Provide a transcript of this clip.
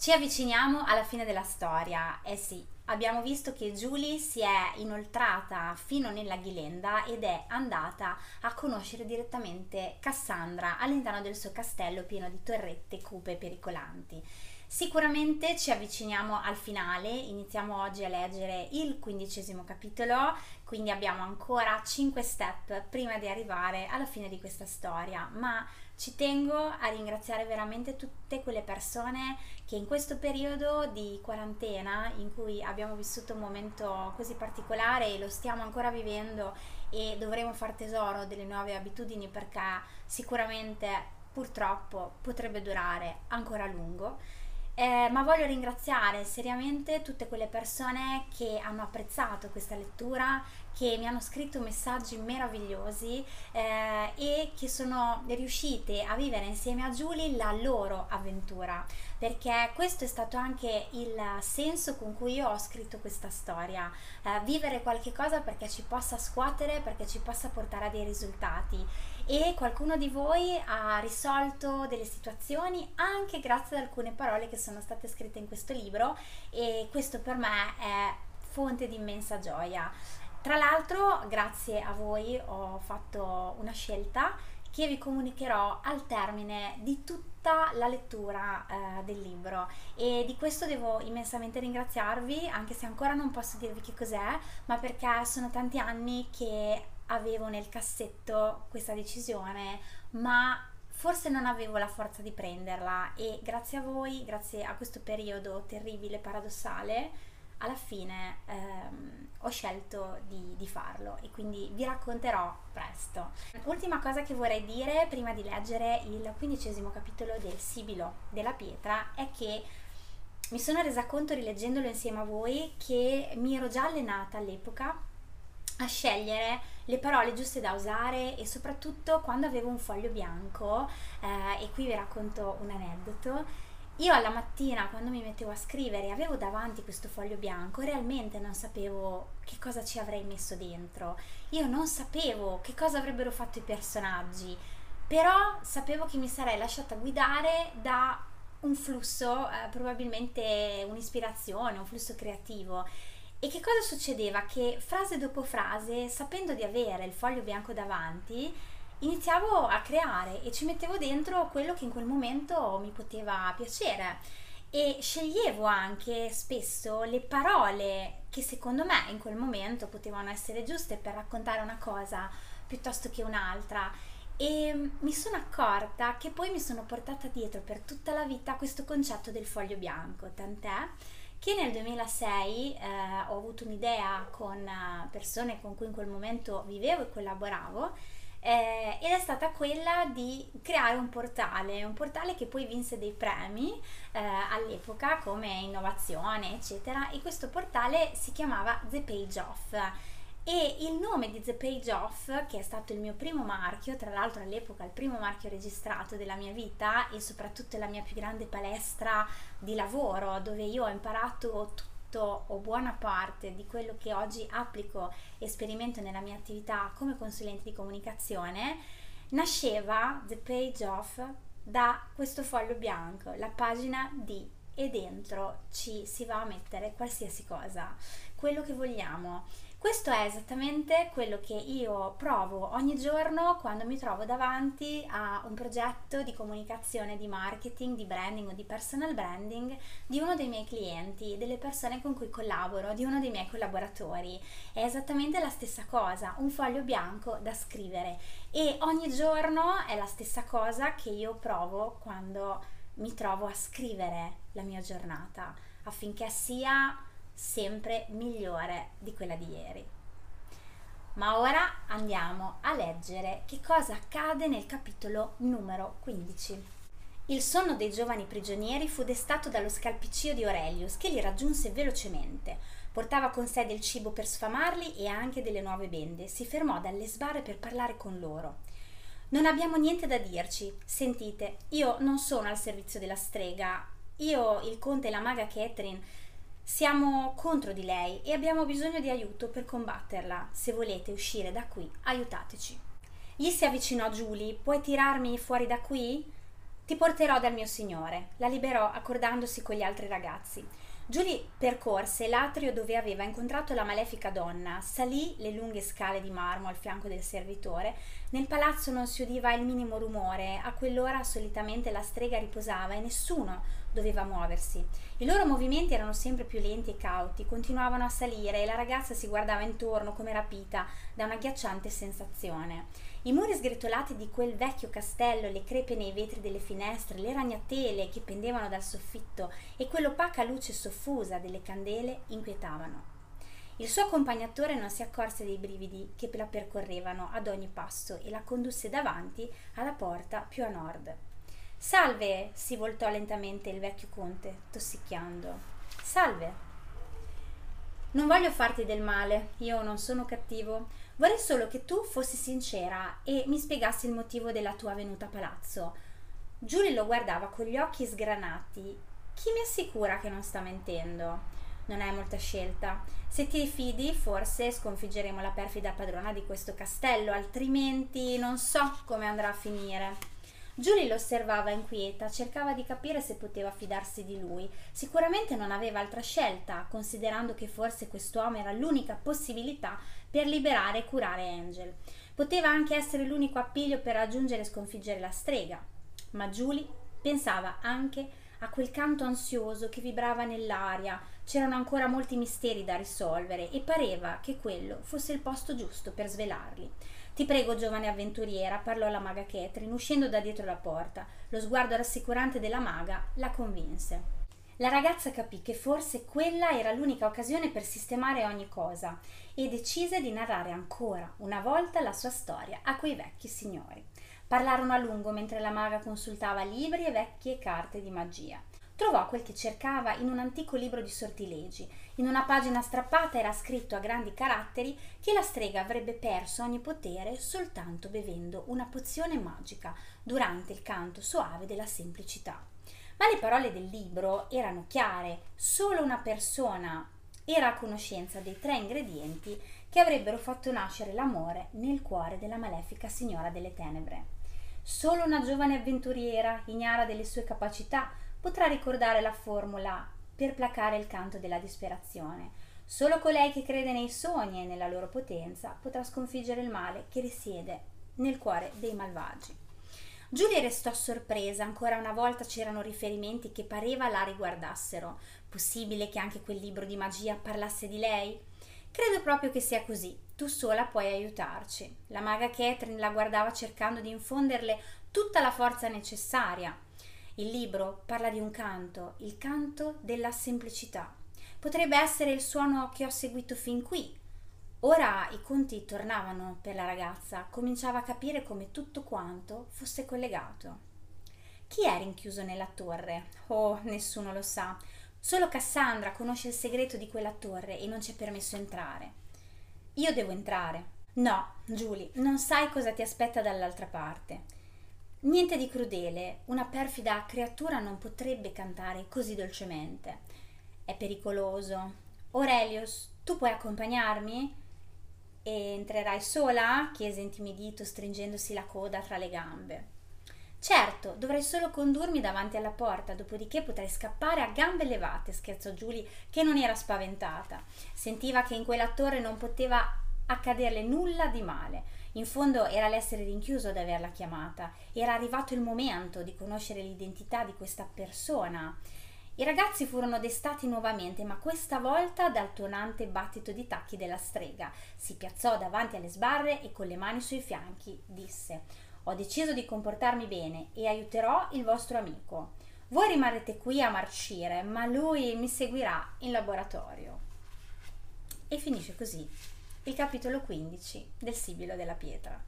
Ci avviciniamo alla fine della storia, eh sì, abbiamo visto che Julie si è inoltrata fino nella Ghilenda ed è andata a conoscere direttamente Cassandra all'interno del suo castello pieno di torrette cupe e pericolanti. Sicuramente ci avviciniamo al finale, iniziamo oggi a leggere il quindicesimo capitolo, quindi abbiamo ancora 5 step prima di arrivare alla fine di questa storia, ma ci tengo a ringraziare veramente tutte quelle persone che in questo periodo di quarantena in cui abbiamo vissuto un momento così particolare e lo stiamo ancora vivendo e dovremo far tesoro delle nuove abitudini perché sicuramente purtroppo potrebbe durare ancora a lungo eh, ma voglio ringraziare seriamente tutte quelle persone che hanno apprezzato questa lettura, che mi hanno scritto messaggi meravigliosi eh, e che sono riuscite a vivere insieme a Julie la loro avventura, perché questo è stato anche il senso con cui io ho scritto questa storia, eh, vivere qualche cosa perché ci possa scuotere, perché ci possa portare a dei risultati e qualcuno di voi ha risolto delle situazioni anche grazie ad alcune parole che sono state scritte in questo libro e questo per me è fonte di immensa gioia. Tra l'altro, grazie a voi ho fatto una scelta che vi comunicherò al termine di tutta la lettura eh, del libro e di questo devo immensamente ringraziarvi anche se ancora non posso dirvi che cos'è ma perché sono tanti anni che avevo nel cassetto questa decisione, ma forse non avevo la forza di prenderla e grazie a voi, grazie a questo periodo terribile, paradossale, alla fine ehm, ho scelto di, di, farlo e quindi vi racconterò presto. Ultima cosa che vorrei dire prima di leggere il quindicesimo capitolo del Sibilo della pietra è che mi sono resa conto rileggendolo insieme a voi che mi ero già allenata all'epoca a scegliere le parole giuste da usare e soprattutto quando avevo un foglio bianco, eh, e qui vi racconto un aneddoto, io alla mattina quando mi mettevo a scrivere avevo davanti questo foglio bianco, realmente non sapevo che cosa ci avrei messo dentro, io non sapevo che cosa avrebbero fatto i personaggi, però sapevo che mi sarei lasciata guidare da un flusso, eh, probabilmente un'ispirazione, un flusso creativo e che cosa succedeva? Che frase dopo frase, sapendo di avere il foglio bianco davanti, iniziavo a creare e ci mettevo dentro quello che in quel momento mi poteva piacere e sceglievo anche spesso le parole che secondo me in quel momento potevano essere giuste per raccontare una cosa piuttosto che un'altra e mi sono accorta che poi mi sono portata dietro per tutta la vita questo concetto del foglio bianco, tant'è che nel 2006 eh, ho avuto un'idea con eh, persone con cui in quel momento vivevo e collaboravo eh, ed è stata quella di creare un portale, un portale che poi vinse dei premi eh, all'epoca come innovazione eccetera e questo portale si chiamava The Page Off e il nome di The Page Off, che è stato il mio primo marchio, tra l'altro all'epoca il primo marchio registrato della mia vita e soprattutto la mia più grande palestra di lavoro, dove io ho imparato tutto o buona parte di quello che oggi applico e sperimento nella mia attività come consulente di comunicazione, nasceva The Page Off da questo foglio bianco, la pagina di e dentro ci si va a mettere qualsiasi cosa, quello che vogliamo questo è esattamente quello che io provo ogni giorno quando mi trovo davanti a un progetto di comunicazione, di marketing, di branding o di personal branding di uno dei miei clienti, delle persone con cui collaboro, di uno dei miei collaboratori. È esattamente la stessa cosa, un foglio bianco da scrivere e ogni giorno è la stessa cosa che io provo quando mi trovo a scrivere la mia giornata affinché sia sempre migliore di quella di ieri. Ma ora andiamo a leggere che cosa accade nel capitolo numero 15. Il sonno dei giovani prigionieri fu destato dallo scalpiccio di Aurelius, che li raggiunse velocemente. Portava con sé del cibo per sfamarli e anche delle nuove bende. Si fermò dalle sbarre per parlare con loro. Non abbiamo niente da dirci. Sentite, io non sono al servizio della strega. Io, il conte e la maga Catherine siamo contro di lei e abbiamo bisogno di aiuto per combatterla. Se volete uscire da qui, aiutateci. Gli si avvicinò Julie. Puoi tirarmi fuori da qui? Ti porterò dal mio signore. La liberò accordandosi con gli altri ragazzi. Julie percorse l'atrio dove aveva incontrato la malefica donna, salì le lunghe scale di marmo al fianco del servitore. Nel palazzo non si udiva il minimo rumore, a quell'ora solitamente la strega riposava e nessuno doveva muoversi. I loro movimenti erano sempre più lenti e cauti, continuavano a salire e la ragazza si guardava intorno come rapita da una ghiacciante sensazione. I muri sgretolati di quel vecchio castello, le crepe nei vetri delle finestre, le ragnatele che pendevano dal soffitto e quell'opaca luce soffusa delle candele inquietavano. Il suo accompagnatore non si accorse dei brividi che la percorrevano ad ogni passo e la condusse davanti alla porta più a nord. Salve! si voltò lentamente il vecchio conte, tossicchiando. Salve! Non voglio farti del male, io non sono cattivo. Vorrei solo che tu fossi sincera e mi spiegassi il motivo della tua venuta a palazzo. Giulia lo guardava con gli occhi sgranati. Chi mi assicura che non sta mentendo? Non hai molta scelta. Se ti fidi, forse sconfiggeremo la perfida padrona di questo castello, altrimenti non so come andrà a finire. Julie lo osservava inquieta, cercava di capire se poteva fidarsi di lui. Sicuramente non aveva altra scelta, considerando che forse quest'uomo era l'unica possibilità per liberare e curare Angel. Poteva anche essere l'unico appiglio per raggiungere e sconfiggere la strega. Ma Julie pensava anche a quel canto ansioso che vibrava nell'aria. C'erano ancora molti misteri da risolvere e pareva che quello fosse il posto giusto per svelarli. Ti prego, giovane avventuriera, parlò la maga Catherine, uscendo da dietro la porta. Lo sguardo rassicurante della maga la convinse. La ragazza capì che forse quella era l'unica occasione per sistemare ogni cosa e decise di narrare ancora una volta la sua storia a quei vecchi signori. Parlarono a lungo mentre la maga consultava libri e vecchie carte di magia. Trovò quel che cercava in un antico libro di sortilegi. In una pagina strappata era scritto a grandi caratteri che la strega avrebbe perso ogni potere soltanto bevendo una pozione magica durante il canto soave della semplicità. Ma le parole del libro erano chiare, solo una persona era a conoscenza dei tre ingredienti che avrebbero fatto nascere l'amore nel cuore della malefica signora delle tenebre. Solo una giovane avventuriera, ignara delle sue capacità, potrà ricordare la formula per placare il canto della disperazione. Solo colei che crede nei sogni e nella loro potenza potrà sconfiggere il male che risiede nel cuore dei malvagi. Giulia restò sorpresa, ancora una volta c'erano riferimenti che pareva la riguardassero. Possibile che anche quel libro di magia parlasse di lei? Credo proprio che sia così. Tu sola puoi aiutarci. La maga Catherine la guardava cercando di infonderle tutta la forza necessaria. Il libro parla di un canto, il canto della semplicità. Potrebbe essere il suono che ho seguito fin qui. Ora i conti tornavano per la ragazza, cominciava a capire come tutto quanto fosse collegato. Chi è rinchiuso nella torre? Oh, nessuno lo sa. Solo Cassandra conosce il segreto di quella torre e non ci è permesso entrare. Io devo entrare. No, Julie, non sai cosa ti aspetta dall'altra parte. Niente di crudele, una perfida creatura non potrebbe cantare così dolcemente. È pericoloso. Aurelius, tu puoi accompagnarmi? E entrerai sola? chiese intimidito, stringendosi la coda tra le gambe. Certo, dovrei solo condurmi davanti alla porta, dopodiché potrei scappare a gambe levate, scherzò Julie, che non era spaventata. Sentiva che in quella torre non poteva accaderle nulla di male. In fondo era l'essere rinchiuso ad averla chiamata, era arrivato il momento di conoscere l'identità di questa persona. I ragazzi furono destati nuovamente, ma questa volta dal tuonante battito di tacchi della strega. Si piazzò davanti alle sbarre e con le mani sui fianchi disse: Ho deciso di comportarmi bene e aiuterò il vostro amico. Voi rimarrete qui a marcire, ma lui mi seguirà in laboratorio. E finisce così il capitolo 15 del Sibilo della Pietra.